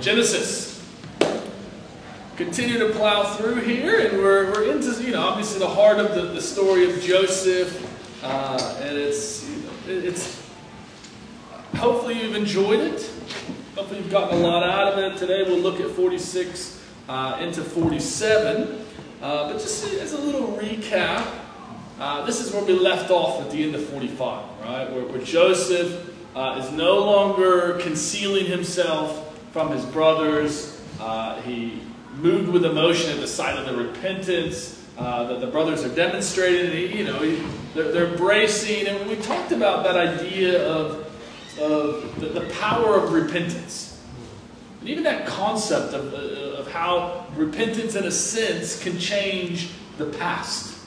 Genesis. Continue to plow through here, and we're, we're into, you know, obviously the heart of the, the story of Joseph, uh, and it's, you know, it's, hopefully you've enjoyed it. Hopefully you've gotten a lot out of it. Today we'll look at 46 uh, into 47. Uh, but just as a little recap, uh, this is where we left off at the end of 45, right? Where, where Joseph uh, is no longer concealing himself from his brothers. Uh, he moved with emotion at the sight of the repentance uh, that the brothers are demonstrating. He, you know, he, they're, they're embracing. And we talked about that idea of, of the, the power of repentance. And even that concept of, uh, of how repentance, in a sense, can change the past.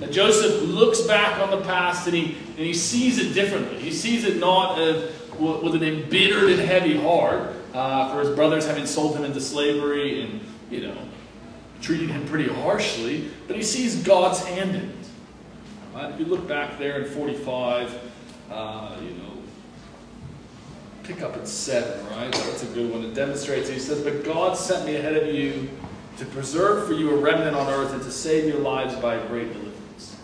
That Joseph looks back on the past and he, and he sees it differently. He sees it not with an embittered and heavy heart uh, for his brothers having sold him into slavery and, you know, treating him pretty harshly, but he sees God's hand in it. Right? If you look back there in 45, uh, you know, pick up at 7, right? That's a good one. It demonstrates, he says, But God sent me ahead of you to preserve for you a remnant on earth and to save your lives by a great deliverance.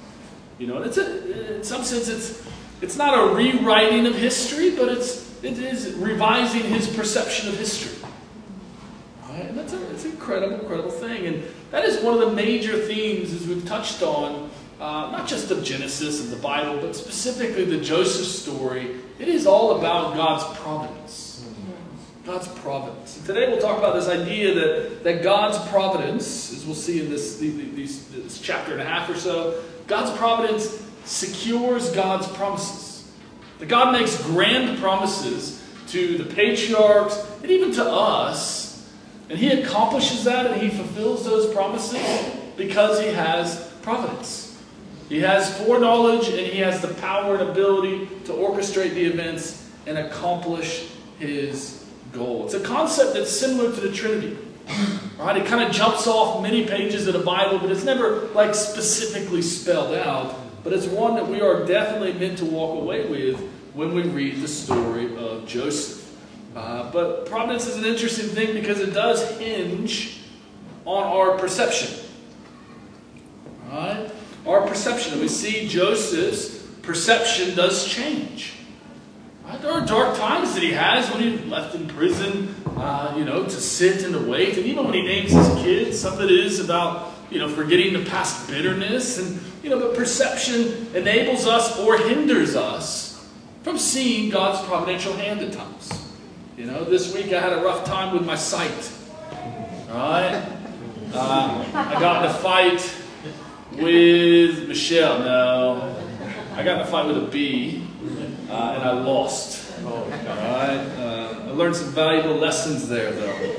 You know, and it's a, in some sense, it's, it's not a rewriting of history, but it's, it is revising his perception of history. Right? And that's a, it's an incredible, incredible thing. And that is one of the major themes, as we've touched on, uh, not just of Genesis and the Bible, but specifically the Joseph story. It is all about God's providence. God's providence. And today we'll talk about this idea that, that God's providence, as we'll see in this, these, this chapter and a half or so, God's providence secures God's promises. That God makes grand promises to the patriarchs and even to us. And He accomplishes that and He fulfills those promises because He has providence. He has foreknowledge and He has the power and ability to orchestrate the events and accomplish His goal. It's a concept that's similar to the Trinity. Right? It kind of jumps off many pages of the Bible, but it's never like specifically spelled out. But it's one that we are definitely meant to walk away with when we read the story of Joseph. Uh, but providence is an interesting thing because it does hinge on our perception. Our perception. And we see Joseph's perception does change. Right? There are dark times that he has when he's left in prison, uh, you know, to sit and to wait. And even when he names his kids, some of it is about, you know, forgetting the past bitterness. And, you know, but perception enables us or hinders us from seeing God's providential hand at times. You know, this week I had a rough time with my sight. Right? Uh, I got in a fight with Michelle. No, I got in a fight with a bee, uh, and I lost. All right. Uh, I learned some valuable lessons there, though.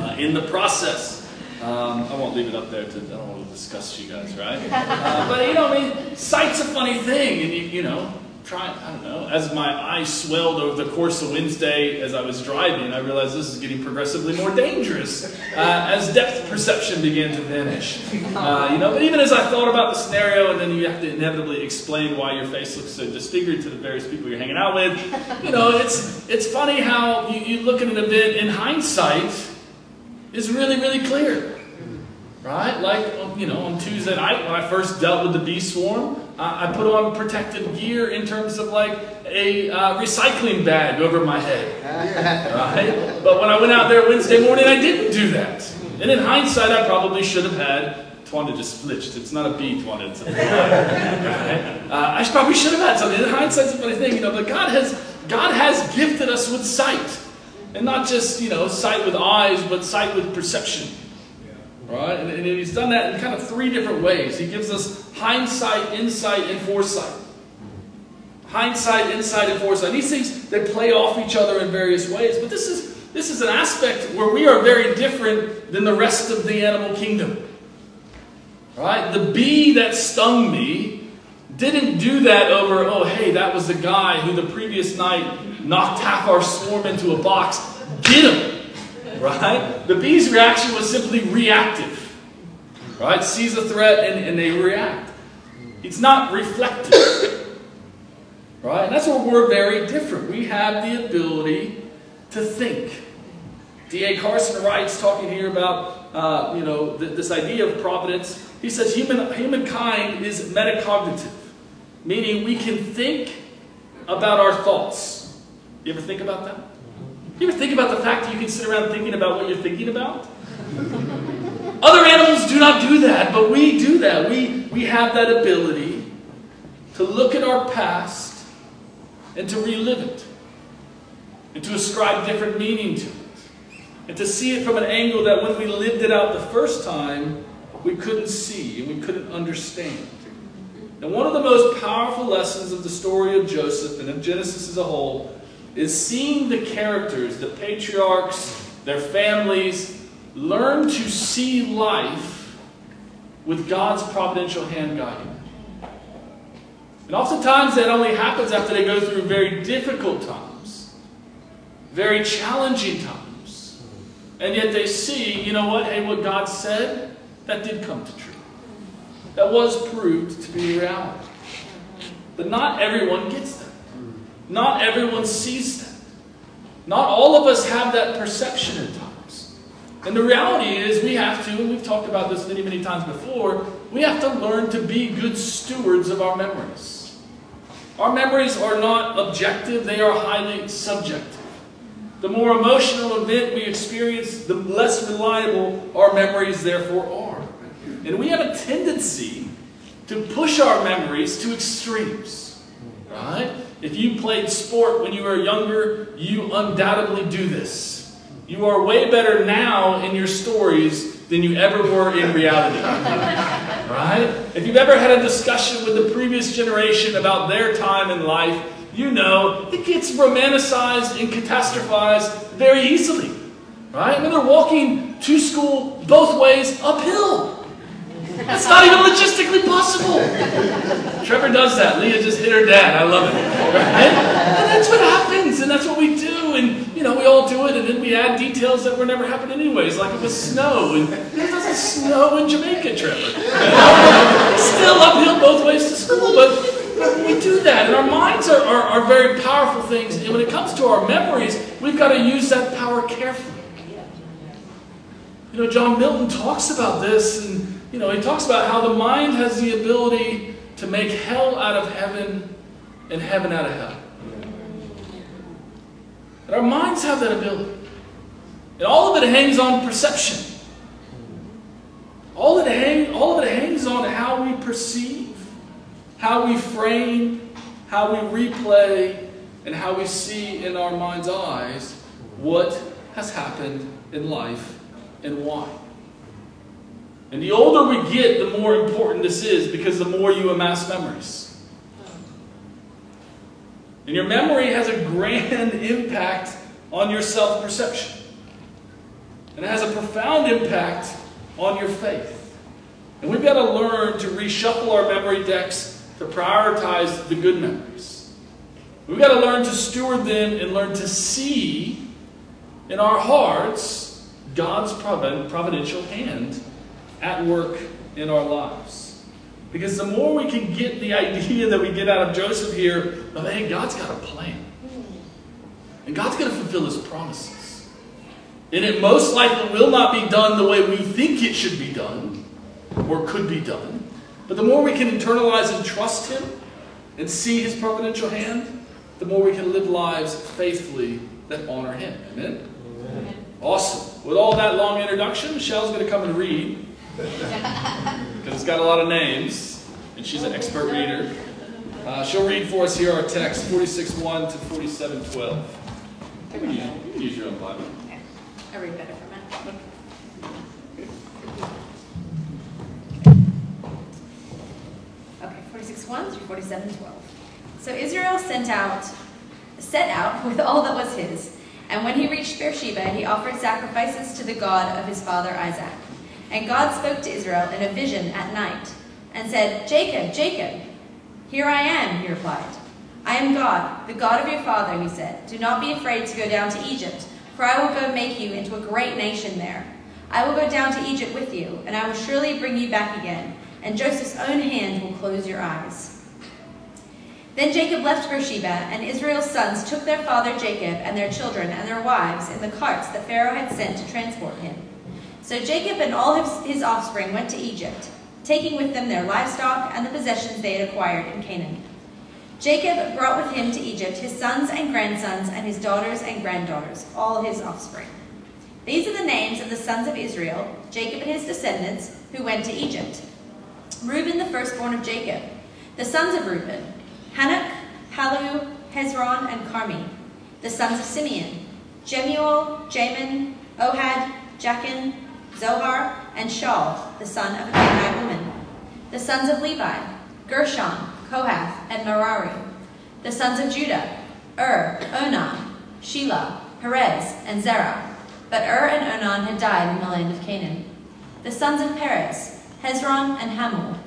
Uh, in the process, um, I won't leave it up there to. I don't want to discuss you guys, right? Uh, but you know, I mean, sight's a funny thing, and you, you know, try. I don't know. As my eyes swelled over the course of Wednesday, as I was driving, I realized this is getting progressively more dangerous uh, as depth perception began to vanish. Uh, you know, but even as I thought about the scenario, and then you have to inevitably explain why your face looks so disfigured to the various people you're hanging out with. You know, it's it's funny how you, you look at an event in hindsight is really really clear. Right? Like, you know, on Tuesday night when I first dealt with the bee swarm, uh, I put on protective gear in terms of like a uh, recycling bag over my head. Right? But when I went out there Wednesday morning, I didn't do that. And in hindsight, I probably should have had. Twanda just flitched. It's not a bee, Twanda. It's a right? uh, I probably should have had something. In hindsight, it's a funny thing, you know, but God has, God has gifted us with sight. And not just, you know, sight with eyes, but sight with perception. Right? And, and he's done that in kind of three different ways. He gives us hindsight, insight, and foresight. Hindsight, insight, and foresight. These things, they play off each other in various ways. But this is, this is an aspect where we are very different than the rest of the animal kingdom. Right? The bee that stung me didn't do that over, oh, hey, that was the guy who the previous night knocked half our swarm into a box. Get him! Right? The bee's reaction was simply reactive. Right? Sees a threat and, and they react. It's not reflective. Right? And that's where we're very different. We have the ability to think. D.A. Carson writes, talking here about uh, you know th- this idea of providence. He says human humankind is metacognitive, meaning we can think about our thoughts. You ever think about that? You ever think about the fact that you can sit around thinking about what you're thinking about? Other animals do not do that, but we do that. We, we have that ability to look at our past and to relive it, and to ascribe different meaning to it, and to see it from an angle that when we lived it out the first time, we couldn't see and we couldn't understand. And one of the most powerful lessons of the story of Joseph and of Genesis as a whole is seeing the characters, the patriarchs, their families, learn to see life with God's providential hand guiding. And oftentimes that only happens after they go through very difficult times, very challenging times. And yet they see, you know what, hey, what God said, that did come to true. That was proved to be reality. But not everyone gets that. Not everyone sees that. Not all of us have that perception at times. And the reality is, we have to, and we've talked about this many, many times before, we have to learn to be good stewards of our memories. Our memories are not objective, they are highly subjective. The more emotional event we experience, the less reliable our memories therefore are. And we have a tendency to push our memories to extremes. Right? If you played sport when you were younger, you undoubtedly do this. You are way better now in your stories than you ever were in reality. right? If you've ever had a discussion with the previous generation about their time in life, you know it gets romanticized and catastrophized very easily. Right? When they're walking to school both ways uphill. It's not even logistically possible. Trevor does that. Leah just hit her dad. I love it. And that's what happens, and that's what we do. And, you know, we all do it, and then we add details that were never happened anyways, like it was snow. And it doesn't snow in Jamaica, Trevor. Still uphill both ways to school, but we do that. And our minds are, are, are very powerful things. And when it comes to our memories, we've got to use that power carefully. You know, John Milton talks about this, and you know, he talks about how the mind has the ability to make hell out of heaven and heaven out of hell. And our minds have that ability. And all of it hangs on perception. All, it hang, all of it hangs on how we perceive, how we frame, how we replay, and how we see in our mind's eyes what has happened in life and why. And the older we get, the more important this is because the more you amass memories. And your memory has a grand impact on your self perception. And it has a profound impact on your faith. And we've got to learn to reshuffle our memory decks to prioritize the good memories. We've got to learn to steward them and learn to see in our hearts God's providential hand at work in our lives. Because the more we can get the idea that we get out of Joseph here of, hey, God's got a plan. And God's going to fulfill his promises. And it most likely will not be done the way we think it should be done or could be done. But the more we can internalize and trust him and see his providential hand, the more we can live lives faithfully that honor him. Amen? Amen. Awesome. With all that long introduction, Michelle's going to come and read because it's got a lot of names, and she's an expert reader. Uh, she'll read for us here our text, 46.1 to 47.12. You can use, your own Bible. I read better from it. Okay, 46.1 through 47.12. So Israel sent out, set out with all that was his, and when he reached Beersheba, he offered sacrifices to the God of his father Isaac. And God spoke to Israel in a vision at night, and said, Jacob, Jacob. Here I am, he replied. I am God, the God of your father, he said. Do not be afraid to go down to Egypt, for I will go make you into a great nation there. I will go down to Egypt with you, and I will surely bring you back again, and Joseph's own hand will close your eyes. Then Jacob left Beersheba, and Israel's sons took their father Jacob and their children and their wives in the carts that Pharaoh had sent to transport him. So Jacob and all his, his offspring went to Egypt, taking with them their livestock and the possessions they had acquired in Canaan. Jacob brought with him to Egypt his sons and grandsons and his daughters and granddaughters, all his offspring. These are the names of the sons of Israel, Jacob and his descendants, who went to Egypt. Reuben, the firstborn of Jacob. The sons of Reuben, Hanoch, Pallu, Hezron, and Carmi. The sons of Simeon, Jemuel, Jamin, Ohad, Jachin, Zohar, and Shaul, the son of a Canaanite woman. The sons of Levi, Gershon, Kohath, and Merari. The sons of Judah, Ur, Onan, Shelah, Perez, and Zerah. But Ur and Onan had died in the land of Canaan. The sons of Perez, Hezron, and Hamul.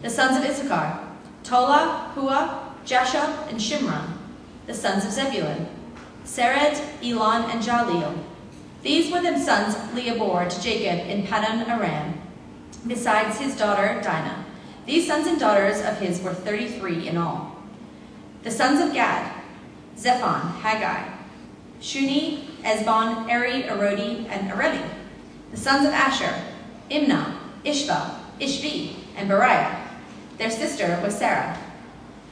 The sons of Issachar, Tola, Hua, Jasha, and Shimron, the sons of Zebulun, Sered, Elon, and Jahleel. These were the sons Leah bore to Jacob in Paddan Aram, besides his daughter Dinah. These sons and daughters of his were thirty-three in all. The sons of Gad, Zephon, Haggai, Shuni, Ezbon, Eri, Arodi, and Areli. The sons of Asher, Imnah, Ishvah, Ishvi, and Beriah. Their sister was Sarah.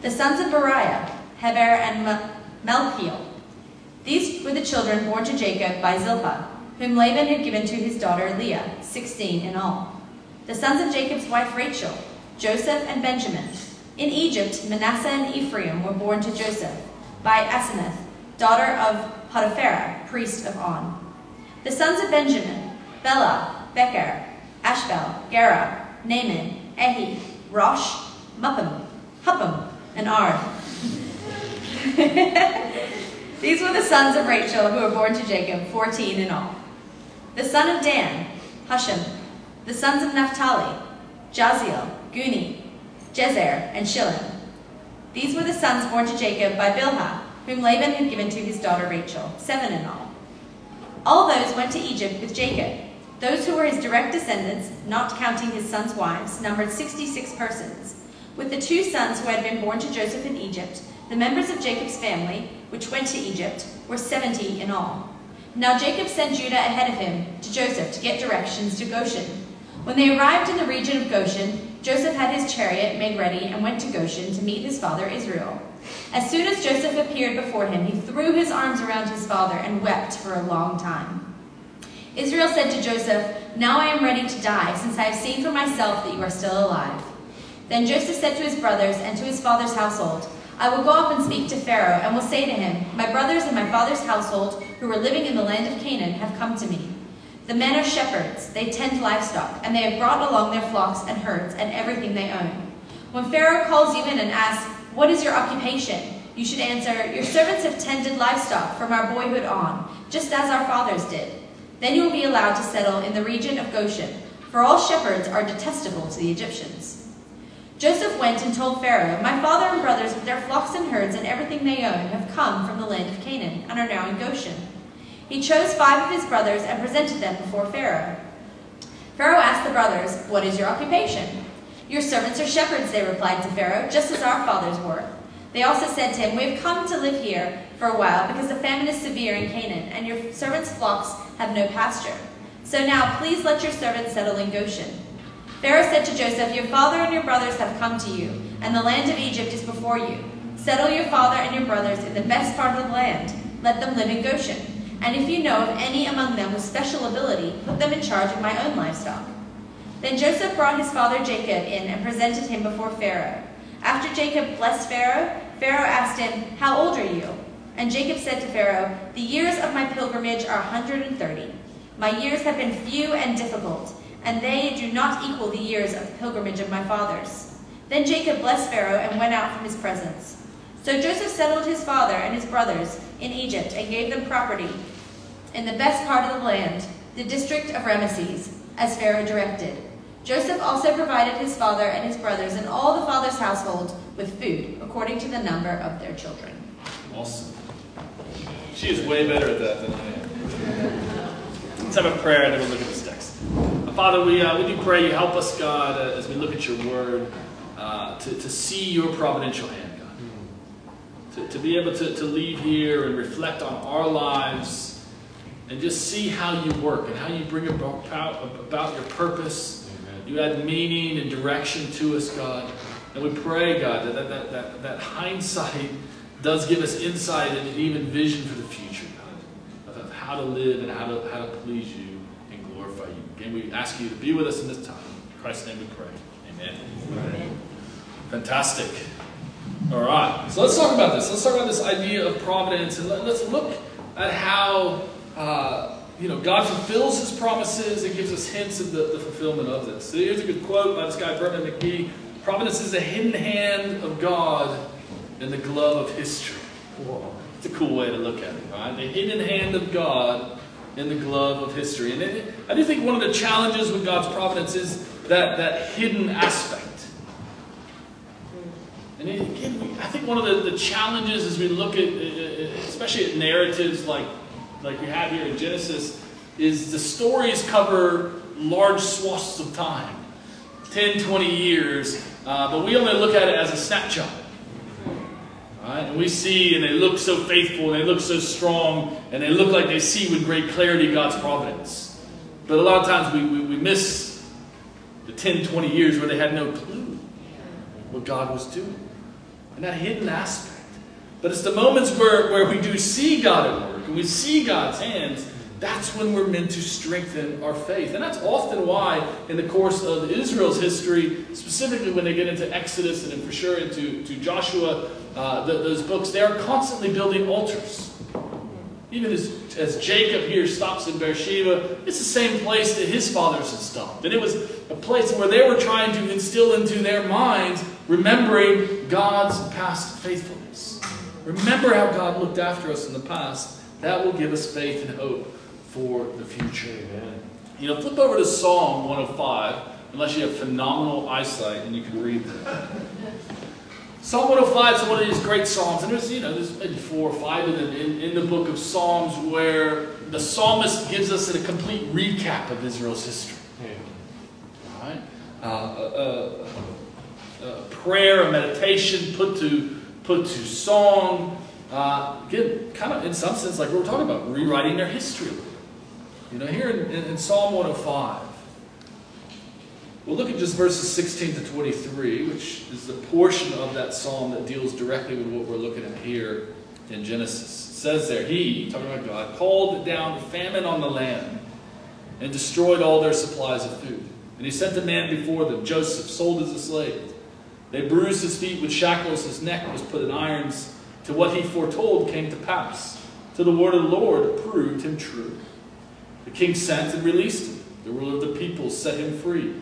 The sons of Beriah, Heber and Malchiel. These were the children born to Jacob by Zilpah, whom Laban had given to his daughter Leah, sixteen in all. The sons of Jacob's wife Rachel, Joseph and Benjamin. In Egypt, Manasseh and Ephraim were born to Joseph by Asenath, daughter of Potiphera, priest of On. The sons of Benjamin, Bela, Becher, Ashbel, Gera, Naaman, Ehi, Rosh, Muppim, Huppim, and Ard. These were the sons of Rachel who were born to Jacob, 14 in all. The son of Dan, Hushim. The sons of Naphtali, Jahziel, Guni, Jezer, and Shillem. These were the sons born to Jacob by Bilhah, whom Laban had given to his daughter Rachel, seven in all. All those went to Egypt with Jacob. Those who were his direct descendants, not counting his sons' wives, numbered 66 persons. With the two sons who had been born to Joseph in Egypt, the members of Jacob's family, which went to Egypt, were 70 in all. Now Jacob sent Judah ahead of him to Joseph to get directions to Goshen. When they arrived in the region of Goshen, Joseph had his chariot made ready and went to Goshen to meet his father Israel. As soon as Joseph appeared before him, he threw his arms around his father and wept for a long time. Israel said to Joseph, Now I am ready to die, since I have seen for myself that you are still alive. Then Joseph said to his brothers and to his father's household, I will go up and speak to Pharaoh, and will say to him, My brothers and my father's household, who are living in the land of Canaan, have come to me. The men are shepherds, they tend livestock, and they have brought along their flocks and herds and everything they own. When Pharaoh calls you in and asks, What is your occupation? You should answer, Your servants have tended livestock from our boyhood on, just as our fathers did. Then you will be allowed to settle in the region of Goshen, for all shepherds are detestable to the Egyptians. Joseph went and told Pharaoh, My father and brothers with their flocks and herds and everything they own have come from the land of Canaan and are now in Goshen. He chose five of his brothers and presented them before Pharaoh. Pharaoh asked the brothers, What is your occupation? Your servants are shepherds, they replied to Pharaoh, just as our fathers were. They also said to him, We have come to live here for a while because the famine is severe in Canaan, and your servants' flocks have no pasture. So now please let your servants settle in Goshen. Pharaoh said to Joseph, Your father and your brothers have come to you, and the land of Egypt is before you. Settle your father and your brothers in the best part of the land. Let them live in Goshen. And if you know of any among them with special ability, put them in charge of my own livestock. Then Joseph brought his father Jacob in and presented him before Pharaoh. After Jacob blessed Pharaoh, Pharaoh asked him, How old are you? And Jacob said to Pharaoh, The years of my pilgrimage are 130. My years have been few and difficult and they do not equal the years of the pilgrimage of my fathers. Then Jacob blessed Pharaoh and went out from his presence. So Joseph settled his father and his brothers in Egypt and gave them property in the best part of the land, the district of Rameses, as Pharaoh directed. Joseph also provided his father and his brothers and all the father's household with food, according to the number of their children. Awesome. She is way better at that than I am. Let's have a prayer and then we'll look at this. Father, we, uh, we do pray you help us, God, uh, as we look at your word, uh, to, to see your providential hand, God. to, to be able to, to leave here and reflect on our lives and just see how you work and how you bring about, about your purpose. You add meaning and direction to us, God. And we pray, God, that, that, that, that, hindsight does give us insight and even vision for the future, God, of how to live and how to, how to please you Again, we ask you to be with us in this time. In Christ's name we pray. Amen. Amen. Fantastic. All right. So let's talk about this. Let's talk about this idea of providence and let, us look at how uh, you know God fulfills His promises and gives us hints of the, the fulfillment of this. So here's a good quote by this guy Vernon McGee. Providence is the hidden hand of God in the glove of history. It's a cool way to look at it, right? The hidden hand of God in the glove of history. And it, I do think one of the challenges with God's providence is that, that hidden aspect. And again, I think one of the, the challenges as we look at, especially at narratives like, like we have here in Genesis, is the stories cover large swaths of time 10, 20 years, uh, but we only look at it as a snapshot. And we see, and they look so faithful, and they look so strong, and they look like they see with great clarity God's providence. But a lot of times we, we, we miss the 10, 20 years where they had no clue what God was doing and that hidden aspect. But it's the moments where, where we do see God at work and we see God's hands, that's when we're meant to strengthen our faith. And that's often why, in the course of Israel's history, specifically when they get into Exodus and for sure into to Joshua, uh, the, those books, they are constantly building altars. Even as, as Jacob here stops in Beersheba, it's the same place that his fathers had stopped. And it was a place where they were trying to instill into their minds remembering God's past faithfulness. Remember how God looked after us in the past. That will give us faith and hope for the future. Amen. You know, flip over to Psalm 105, unless you have phenomenal eyesight and you can read that. Psalm 105 is one of these great psalms, and there's you know there's maybe four or five of them in, in the book of Psalms where the psalmist gives us a complete recap of Israel's history. Yeah. Right? Uh, uh, uh, uh, prayer, a meditation put to put to song. Again, kind of in some sense, like we were talking about, rewriting their history. You know, here in, in, in Psalm 105, we'll look at just verses 16 to 23, which is the portion of that psalm that deals directly with what we're looking at here in Genesis. It says there, He, talking about God, called down famine on the land and destroyed all their supplies of food. And he sent a man before them, Joseph, sold as a slave they bruised his feet with shackles, his neck was put in irons. To what he foretold came to pass. To the word of the Lord proved him true. The king sent and released him. The ruler of the people set him free,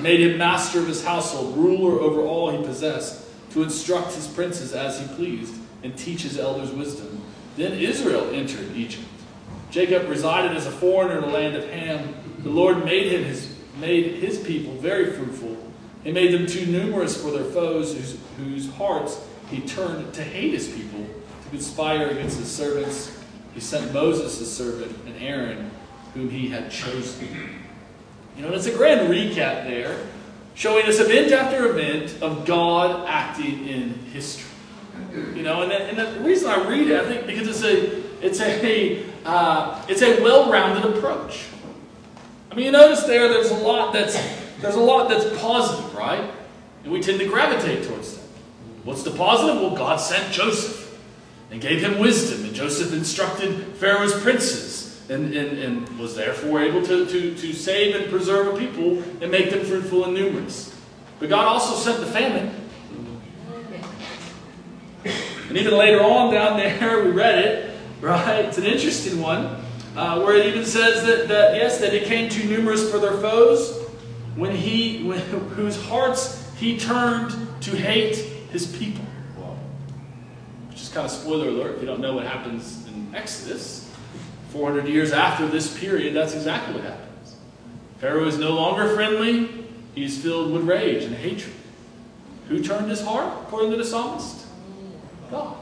made him master of his household, ruler over all he possessed, to instruct his princes as he pleased, and teach his elders wisdom. Then Israel entered Egypt. Jacob resided as a foreigner in the land of Ham. The Lord made him his, made his people very fruitful he made them too numerous for their foes, whose, whose hearts he turned to hate his people, to conspire against his servants. He sent Moses, his servant, and Aaron, whom he had chosen. You know, it's a grand recap there, showing us event after event of God acting in history. You know, and, and the reason I read it, I think, because it's a it's a uh, it's a well-rounded approach. I mean, you notice there, there's a lot that's there's a lot that's positive, right? And we tend to gravitate towards that. What's the positive? Well, God sent Joseph and gave him wisdom, and Joseph instructed Pharaoh's princes and, and, and was therefore able to, to, to save and preserve a people and make them fruitful and numerous. But God also sent the famine. And even later on down there, we read it, right? It's an interesting one, uh, where it even says that, that, yes, that it came too numerous for their foes, when he, when, whose hearts he turned to hate his people. Which is kind of spoiler alert if you don't know what happens in Exodus. 400 years after this period, that's exactly what happens. Pharaoh is no longer friendly. He's filled with rage and hatred. Who turned his heart, according to the psalmist? God.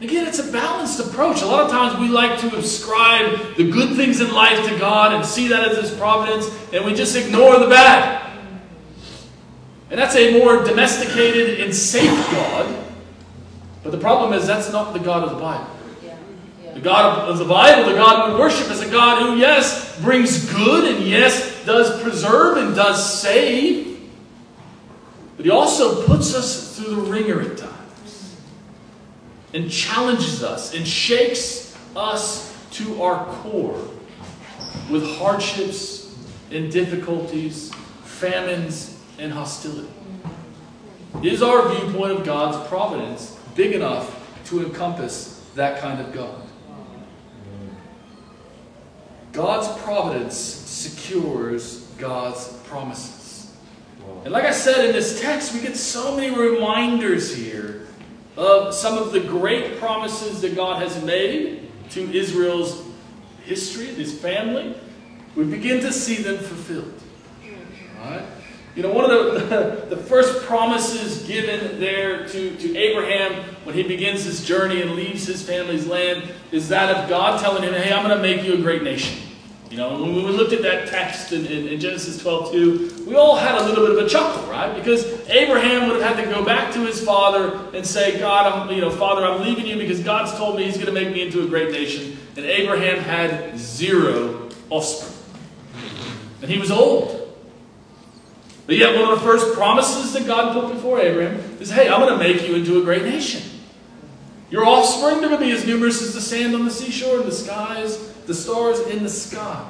Again, it's a balanced approach. A lot of times we like to ascribe the good things in life to God and see that as His providence, and we just ignore the bad. And that's a more domesticated and safe God But the problem is that's not the God of the Bible. The God of the Bible, the God we worship, is a God who, yes, brings good and yes, does preserve and does save. But He also puts us through the ringer at times and challenges us and shakes us to our core with hardships and difficulties, famines and hostility. Is our viewpoint of God's providence big enough to encompass that kind of God? God's providence secures God's promises. And like I said in this text, we get so many reminders here of some of the great promises that God has made to Israel's history, his family. We begin to see them fulfilled. All right? You know, one of the, the first promises given there to, to Abraham when he begins his journey and leaves his family's land is that of God telling him, hey, I'm going to make you a great nation. You know, when we looked at that text in, in, in Genesis 12, 2, we all had a little bit of a chuckle, right? Because Abraham would have had to go back to his father and say, God, I'm, you know, Father, I'm leaving you because God's told me he's going to make me into a great nation. And Abraham had zero offspring. And he was old. But yet, one of the first promises that God put before Abraham is hey, I'm going to make you into a great nation. Your offspring are going to be as numerous as the sand on the seashore and the skies, the stars in the sky.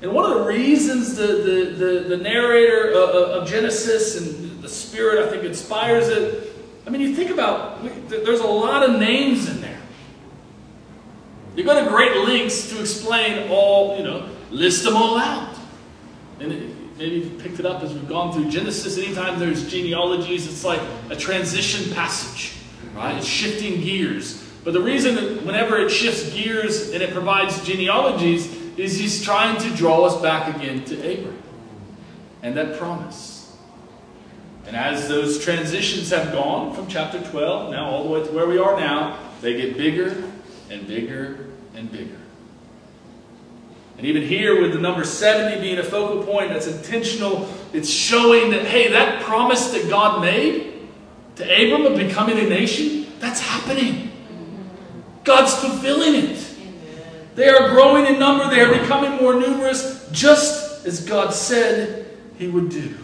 And one of the reasons the, the, the, the narrator of, of Genesis and the Spirit, I think, inspires it. I mean, you think about, there's a lot of names in there. You go to great lengths to explain all, you know, list them all out. And maybe you've picked it up as we've gone through Genesis. Anytime there's genealogies, it's like a transition passage, right? It's shifting gears. But the reason that whenever it shifts gears and it provides genealogies is he's trying to draw us back again to Abraham and that promise. And as those transitions have gone from chapter 12 now all the way to where we are now, they get bigger and bigger and bigger. And even here, with the number 70 being a focal point that's intentional, it's showing that, hey, that promise that God made to Abram of becoming a nation, that's happening. God's fulfilling it. They are growing in number, they are becoming more numerous, just as God said He would do.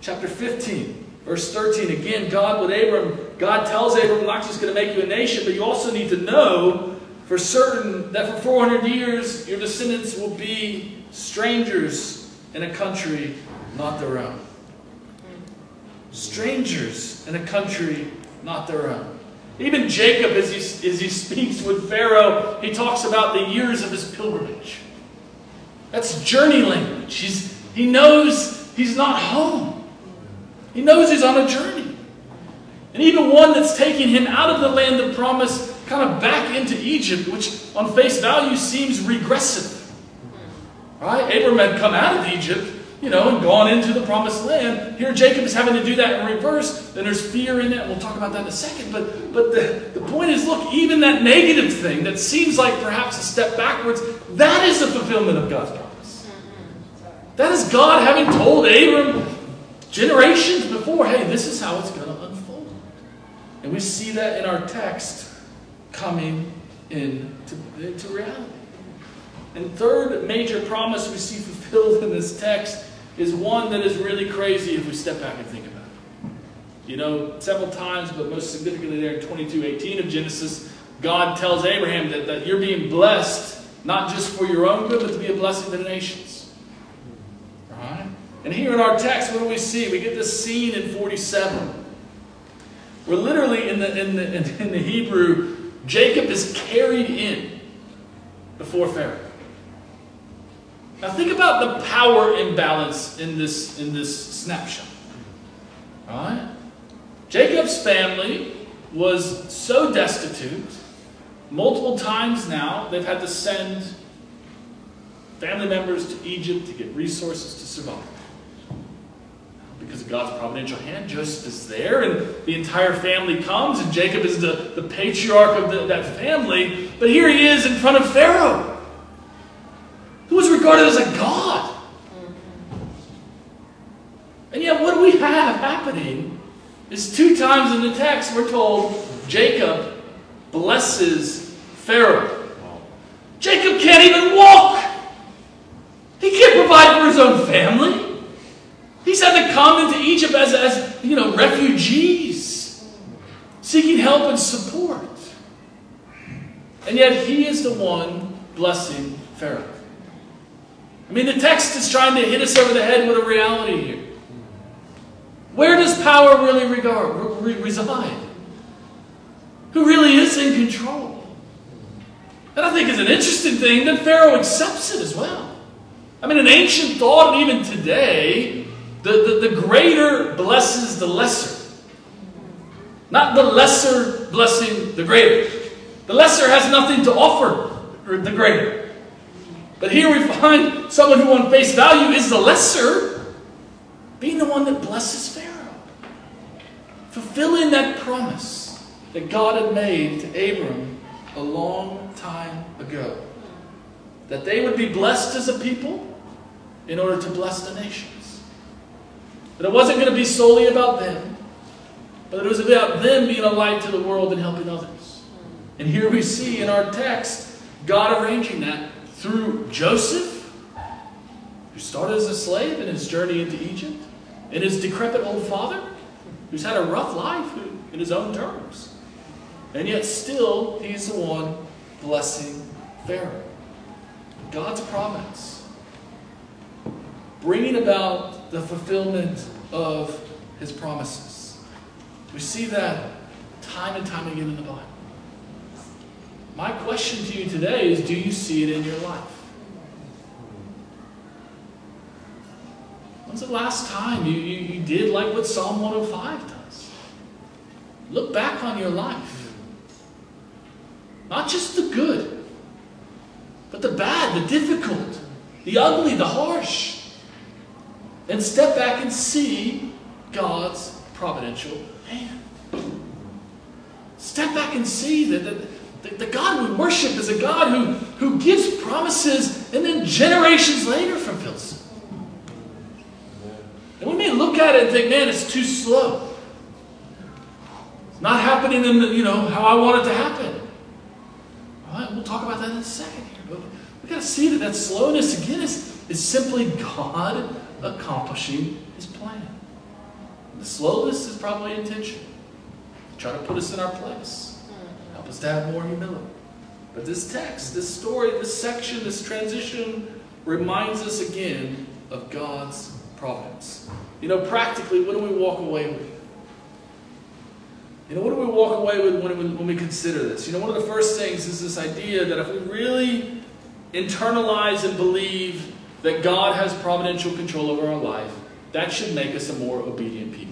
Chapter 15, verse 13. Again, God with Abram, God tells Abram, I'm not just going to make you a nation, but you also need to know for certain that for 400 years your descendants will be strangers in a country not their own. Strangers in a country not their own. Even Jacob, as he, as he speaks with Pharaoh, he talks about the years of his pilgrimage. That's journey language. He's, he knows he's not home. He knows he's on a journey. And even one that's taking him out of the land of promise kind of back into Egypt, which on face value seems regressive. Right? Abram had come out of Egypt, you know, and gone into the promised land. Here Jacob is having to do that in reverse. Then there's fear in that. We'll talk about that in a second. But, but the, the point is, look, even that negative thing that seems like perhaps a step backwards, that is the fulfillment of God's promise. That is God having told Abram generations before, hey, this is how it's going to unfold. And we see that in our text coming into, into reality. And third major promise we see fulfilled in this text is one that is really crazy if we step back and think about it. You know, several times, but most significantly there in 22:18 of Genesis, God tells Abraham that, that you're being blessed not just for your own good, but to be a blessing to the nations. Right? And here in our text, what do we see? We get this scene in 47. We're literally in the, in the, in the Hebrew, Jacob is carried in before Pharaoh. Now think about the power imbalance in this, in this snapshot. Right? Jacob's family was so destitute, multiple times now, they've had to send family members to Egypt to get resources to survive. Because of God's providential hand, Joseph is there, and the entire family comes, and Jacob is the, the patriarch of the, that family. But here he is in front of Pharaoh who was regarded as a god. And yet, what we have happening is two times in the text we're told Jacob blesses Pharaoh. Jacob can't even walk. He can't provide for his own family. He's had to come into Egypt as, as you know, refugees, seeking help and support. And yet he is the one blessing Pharaoh. I mean, the text is trying to hit us over the head with a reality here. Where does power really regard, re reside? Who really is in control? And I think it's an interesting thing that Pharaoh accepts it as well. I mean, an ancient thought, and even today, the, the, the greater blesses the lesser. Not the lesser blessing the greater. The lesser has nothing to offer the greater. But here we find someone who, on face value, is the lesser, being the one that blesses Pharaoh, fulfilling that promise that God had made to Abram a long time ago. That they would be blessed as a people in order to bless the nations. That it wasn't going to be solely about them, but it was about them being a light to the world and helping others. And here we see in our text God arranging that through Joseph, who started as a slave in his journey into Egypt, and his decrepit old father, who's had a rough life in his own terms. And yet still, he's the one blessing Pharaoh. God's promise. Bringing about the fulfillment of his promises. We see that time and time again in the Bible. My question to you today is do you see it in your life? When's the last time you, you, you did like what Psalm 105 does? Look back on your life. Not just the good, but the bad, the difficult, the ugly, the harsh. And step back and see God's providential hand. Step back and see that, that the, the God we worship is a God who, who gives promises and then generations later fulfills. And we may look at it and think, man, it's too slow. It's not happening in the, you know, how I want it to happen. All right, we'll talk about that in a second here. But we've got to see that that slowness, again, is, is simply God accomplishing his plan. The slowness is probably intentional. Try to put us in our place us to have more humility. But this text, this story, this section, this transition reminds us again of God's providence. You know, practically, what do we walk away with? You know, what do we walk away with when we, when we consider this? You know, one of the first things is this idea that if we really internalize and believe that God has providential control over our life, that should make us a more obedient people.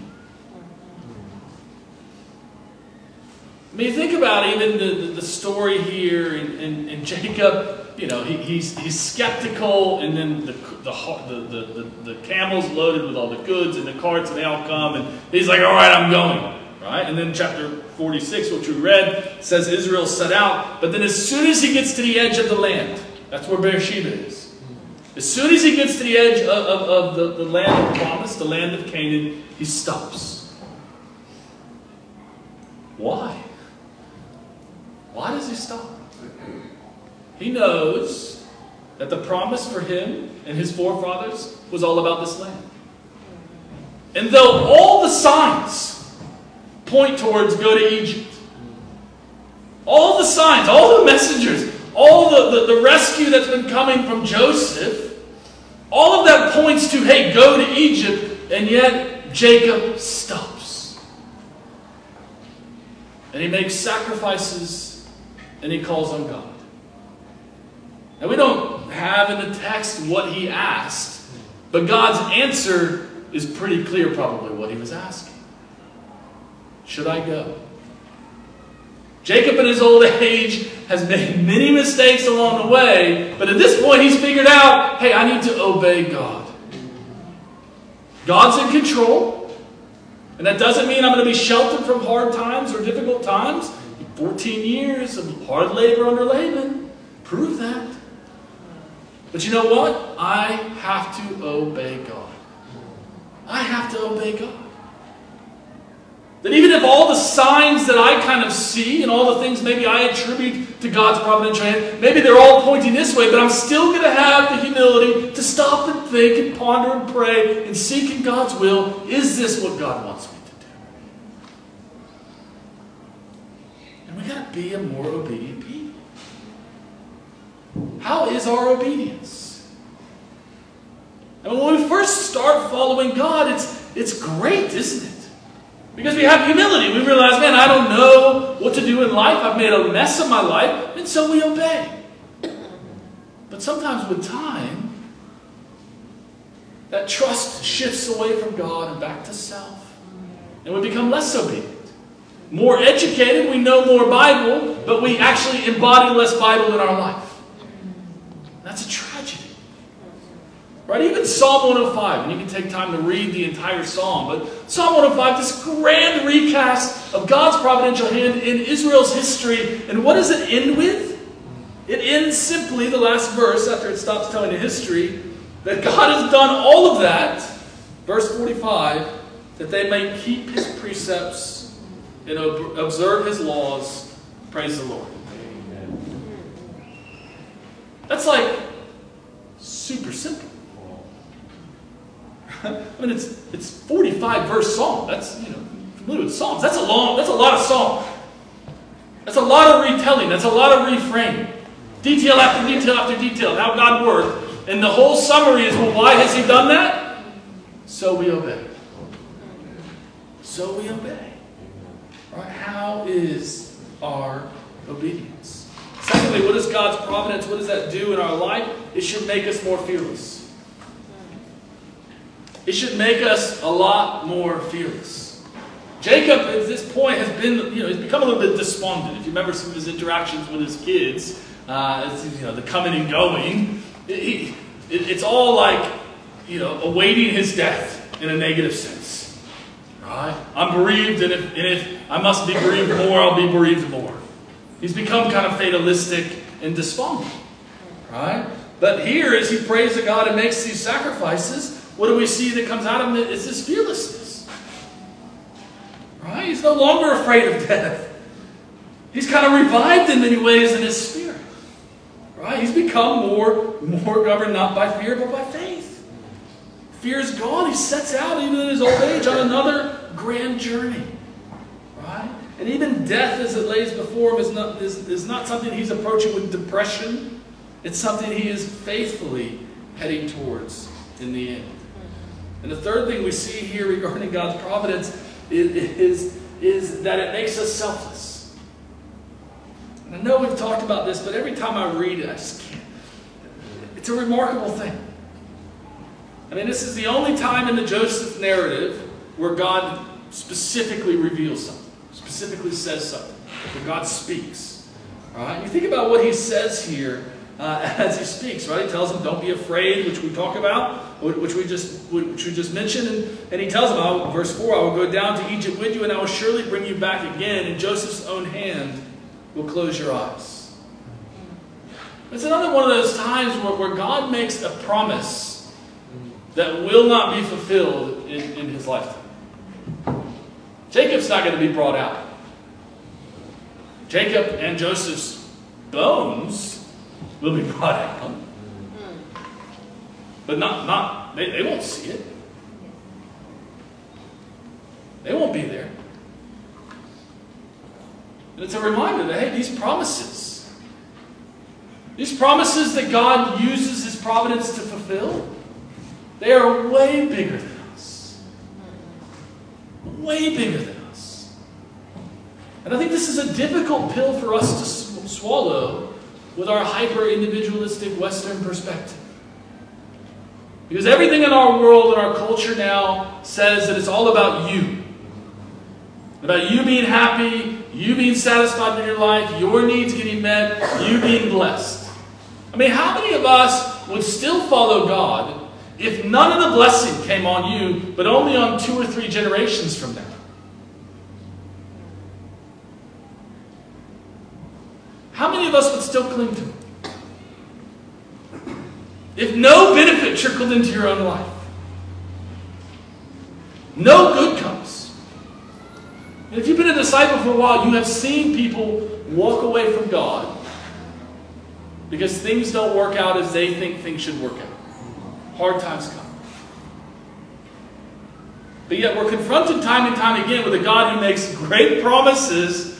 I mean, think about even the, the, the story here and, in, in, Jacob. You know, he, he's, he's skeptical, and then the, the, the, the, the camel's loaded with all the goods and the carts, and they all come, and he's like, all right, I'm going. Right? And then chapter 46, which we read, says Israel set out. But then as soon as he gets to the edge of the land, that's where Beersheba is. As soon as he gets to the edge of, of, of the, the land of promise, the land of Canaan, he stops. Why? Why does he stop? He knows that the promise for him and his forefathers was all about this land. And though all the signs point towards go to Egypt, all the signs, all the messengers, all the, the, the, rescue that's been coming from Joseph, all of that points to, hey, go to Egypt, and yet Jacob stops. And he makes sacrifices and he calls on God. Now, we don't have in the text what he asked, but God's answer is pretty clear, probably, what he was asking. Should I go? Jacob, in his old age, has made many mistakes along the way, but at this point, he's figured out hey, I need to obey God. God's in control, and that doesn't mean I'm going to be sheltered from hard times or difficult times. 14 years of hard labor under Laban prove that. But you know what? I have to obey God. I have to obey God. That even if all the signs that I kind of see and all the things maybe I attribute to God's providential hand, maybe they're all pointing this way, but I'm still going to have the humility to stop and think and ponder and pray and seek in God's will. Is this what God wants me to do? And we got to be a more obedient people. How is our obedience? And when we first start following God, it's, it's great, isn't it? Because we have humility. We realize, man, I don't know what to do in life. I've made a mess of my life, and so we obey. But sometimes with time, that trust shifts away from God and back to self. And we become less obedient. More educated, we know more Bible, but we actually embody less Bible in our life. That's a tragedy. Right? Even Psalm 105, and you can take time to read the entire psalm, but Psalm 105, this grand recast of God's providential hand in Israel's history. And what does it end with? It ends simply, the last verse, after it stops telling the history, that God has done all of that, verse 45, that they may keep his precepts and observe his laws. Praise the Lord. That's like super simple. I mean, it's it's 45 verse psalm. That's you know familiar with psalms. That's a long. That's a lot of psalm. That's a lot of retelling. That's a lot of reframing. Detail after detail after detail. How God worked, and the whole summary is, well, why has He done that? So we obey. So we obey. Right? How is our obedience? Secondly, what is God's providence? What does that do in our life? It should make us more fearless. It should make us a lot more fearless. Jacob, at this point, has been, you know, he's become a little bit despondent. If you remember some of his interactions with his kids, uh, you know, the coming and going, it, it, it's all like, you know, awaiting his death in a negative sense. Right? I'm bereaved, and if, and if I must be bereaved more, I'll be bereaved more. He's become kind of fatalistic and despondent. Right? But here, as he prays to God and makes these sacrifices, what do we see that comes out of him? It's this fearlessness. Right? He's no longer afraid of death. He's kind of revived in many ways in his spirit. Right? He's become more, more governed not by fear, but by faith. Fear is gone. He sets out, even in his old age, on another grand journey. Right? And even death as it lays before him is not, is, is not something he's approaching with depression. It's something he is faithfully heading towards in the end. Mm-hmm. And the third thing we see here regarding God's providence is, is, is that it makes us selfless. And I know we've talked about this, but every time I read it, I just can't. It's a remarkable thing. I mean, this is the only time in the Joseph narrative where God specifically reveals something, specifically says something, where God speaks. All right? You think about what he says here uh, as he speaks, right? He tells them, don't be afraid, which we talk about, which we just, which we just mentioned. And, and he tells them, verse 4, I will go down to Egypt with you, and I will surely bring you back again, and Joseph's own hand will close your eyes. It's another one of those times where, where God makes a promise that will not be fulfilled in, in his lifetime. Jacob's not going to be brought out. Jacob and Joseph's bones will be brought out. But not, not they, they won't see it. They won't be there. And it's a reminder that, hey, these promises, these promises that God uses His providence to fulfill, they are way bigger. Way bigger than us. And I think this is a difficult pill for us to swallow with our hyper individualistic Western perspective. Because everything in our world and our culture now says that it's all about you. About you being happy, you being satisfied in your life, your needs getting met, you being blessed. I mean, how many of us would still follow God if none of the blessing came on you, but only on two or three generations from now? How many of us would still cling to it? If no benefit trickled into your own life, no good comes. And if you've been a disciple for a while, you have seen people walk away from God because things don't work out as they think things should work out. Hard times come. But yet we're confronted time and time again with a God who makes great promises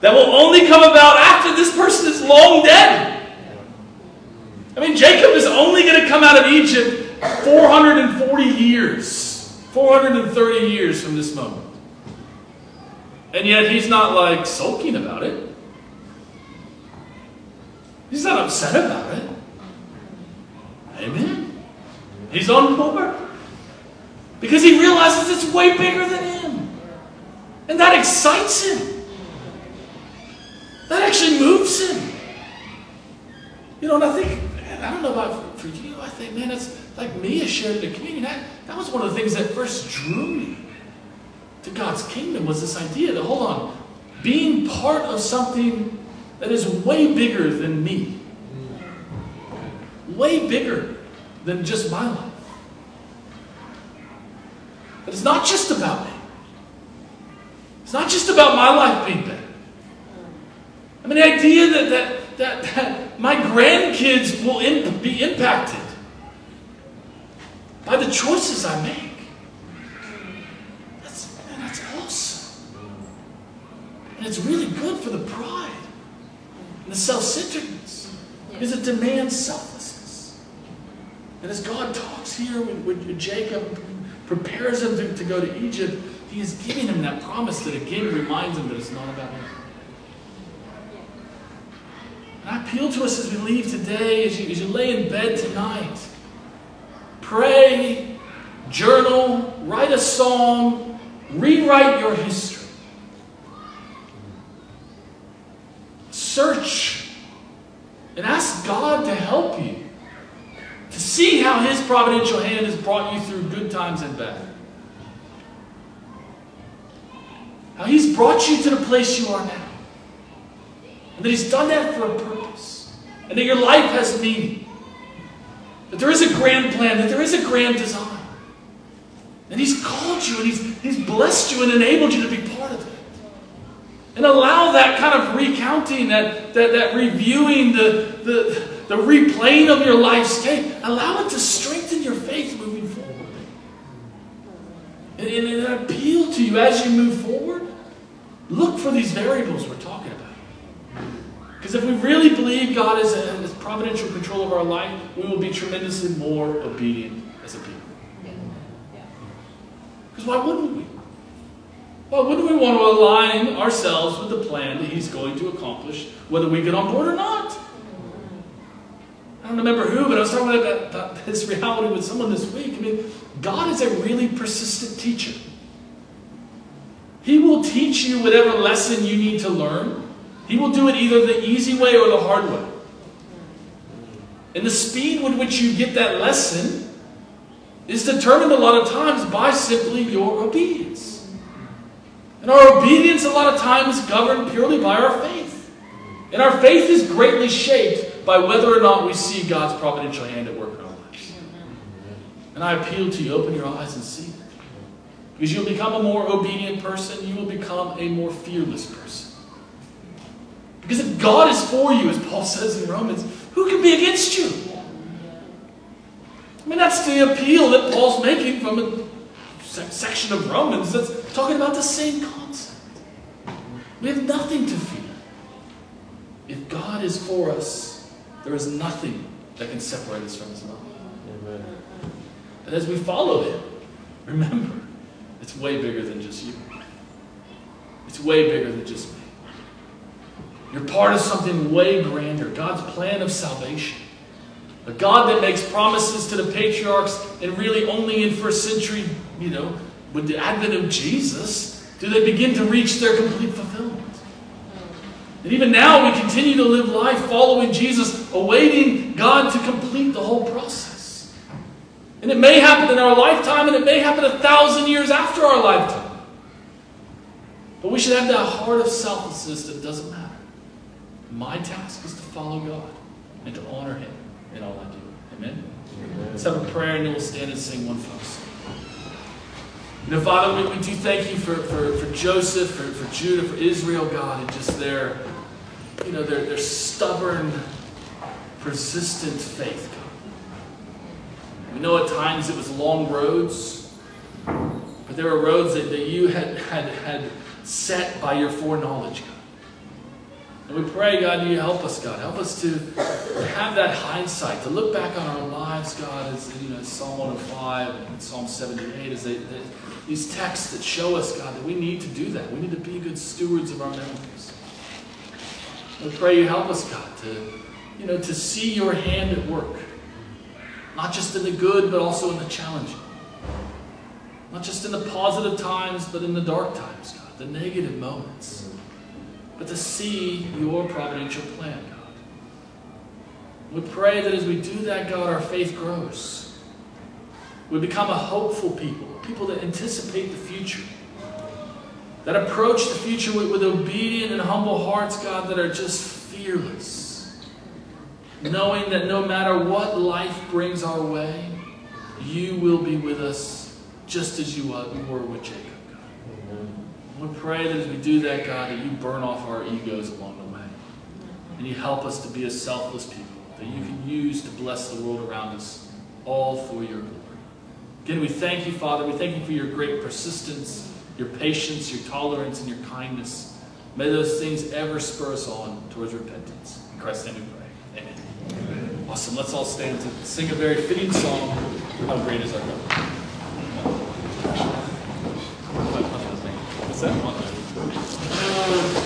that will only come about after this person is long dead. I mean, Jacob is only going to come out of Egypt 440 years, 430 years from this moment. And yet he's not like sulking about it. He's not upset about it. He's on board. Because he realizes it's way bigger than him. And that excites him. That actually moves him. You know, and I think, I don't know about for you, I think, man, it's like Mia shared in the community. That, that was one of the things that first drew me to God's kingdom was this idea that, hold on, being part of something that is way bigger than me. Way bigger than just my life. It's not just about me. It's not just about my life being better. I mean, the idea that, that, that, that my grandkids will in, be impacted by the choices I make. That's, that's awesome. And it's really good for the pride and the self centeredness because it demands selflessness. And as God talks here with, with Jacob, prepares him to, to go to Egypt, he is giving him that promise that again reminds him that it's not about him. And I appeal to us as we leave today, as you, as you lay in bed tonight. Pray, journal, write a song, rewrite your history. Search and ask God to help you see how His providential hand has brought you through good times and bad. How He's brought you to the place you are now. And that He's done that for a purpose. And that your life has meaning. That there is a grand plan, that there is a grand design. And He's called you and He's, he's blessed you and enabled you to be part of it. And allow that kind of recounting, that, that, that reviewing, the, the, the replaying of your life's game, allow it to strengthen your faith moving forward. And, and, and appeal to you as you move forward. Look for these variables we're talking about. Because if we really believe God is uh, in providential control of our life, we will be tremendously more obedient as a people. Because why wouldn't we? Why wouldn't we want to align ourselves with the plan that He's going to accomplish, whether we get on board or not? Don't remember who, but I was talking about, about this reality with someone this week. I mean, God is a really persistent teacher. He will teach you whatever lesson you need to learn. He will do it either the easy way or the hard way. And the speed with which you get that lesson is determined a lot of times by simply your obedience. And our obedience a lot of times is governed purely by our faith. And our faith is greatly shaped by whether or not we see God's providential hand at work in our lives. And I appeal to you, open your eyes and see. Because you'll become a more obedient person, you will become a more fearless person. Because if God is for you, as Paul says in Romans, who can be against you? I mean, that's the appeal that Paul's making from a section of Romans that's talking about the same concept. We have nothing to fear. If God is for us, there is nothing that can separate us from His love. Amen. And as we follow Him, remember, it's way bigger than just you. It's way bigger than just me. You're part of something way grander God's plan of salvation. A God that makes promises to the patriarchs, and really only in first century, you know, with the advent of Jesus, do they begin to reach their complete fulfillment. And even now, we continue to live life following Jesus, awaiting God to complete the whole process. And it may happen in our lifetime, and it may happen a thousand years after our lifetime. But we should have that heart of selflessness that doesn't matter. My task is to follow God and to honor Him in all I do. Amen? Amen. Let's have a prayer and then we'll stand and sing one final song. You know, Father, we, we do thank you for, for, for Joseph, for, for Judah, for Israel, God, and just their, you know, their, their stubborn, persistent faith, God. We know at times it was long roads, but there were roads that, that you had, had, had set by your foreknowledge, God. And we pray, God, you help us, God. Help us to have that hindsight, to look back on our lives, God, as you know, Psalm 105 and Psalm 78, as they, they, these texts that show us, God, that we need to do that. We need to be good stewards of our memories. We pray you help us, God, to, you know, to see your hand at work. Not just in the good, but also in the challenging. Not just in the positive times, but in the dark times, God, the negative moments but to see your providential plan, God. We pray that as we do that, God, our faith grows. We become a hopeful people, people that anticipate the future, that approach the future with, with obedient and humble hearts, God, that are just fearless, knowing that no matter what life brings our way, you will be with us just as you were with Jacob. God. We pray that as we do that, God, that you burn off our egos along the way. And you help us to be a selfless people that you can use to bless the world around us, all for your glory. Again, we thank you, Father. We thank you for your great persistence, your patience, your tolerance, and your kindness. May those things ever spur us on towards repentance. In Christ's name we pray. Amen. Amen. Awesome. Let's all stand to sing a very fitting song. How great is our God? What's that?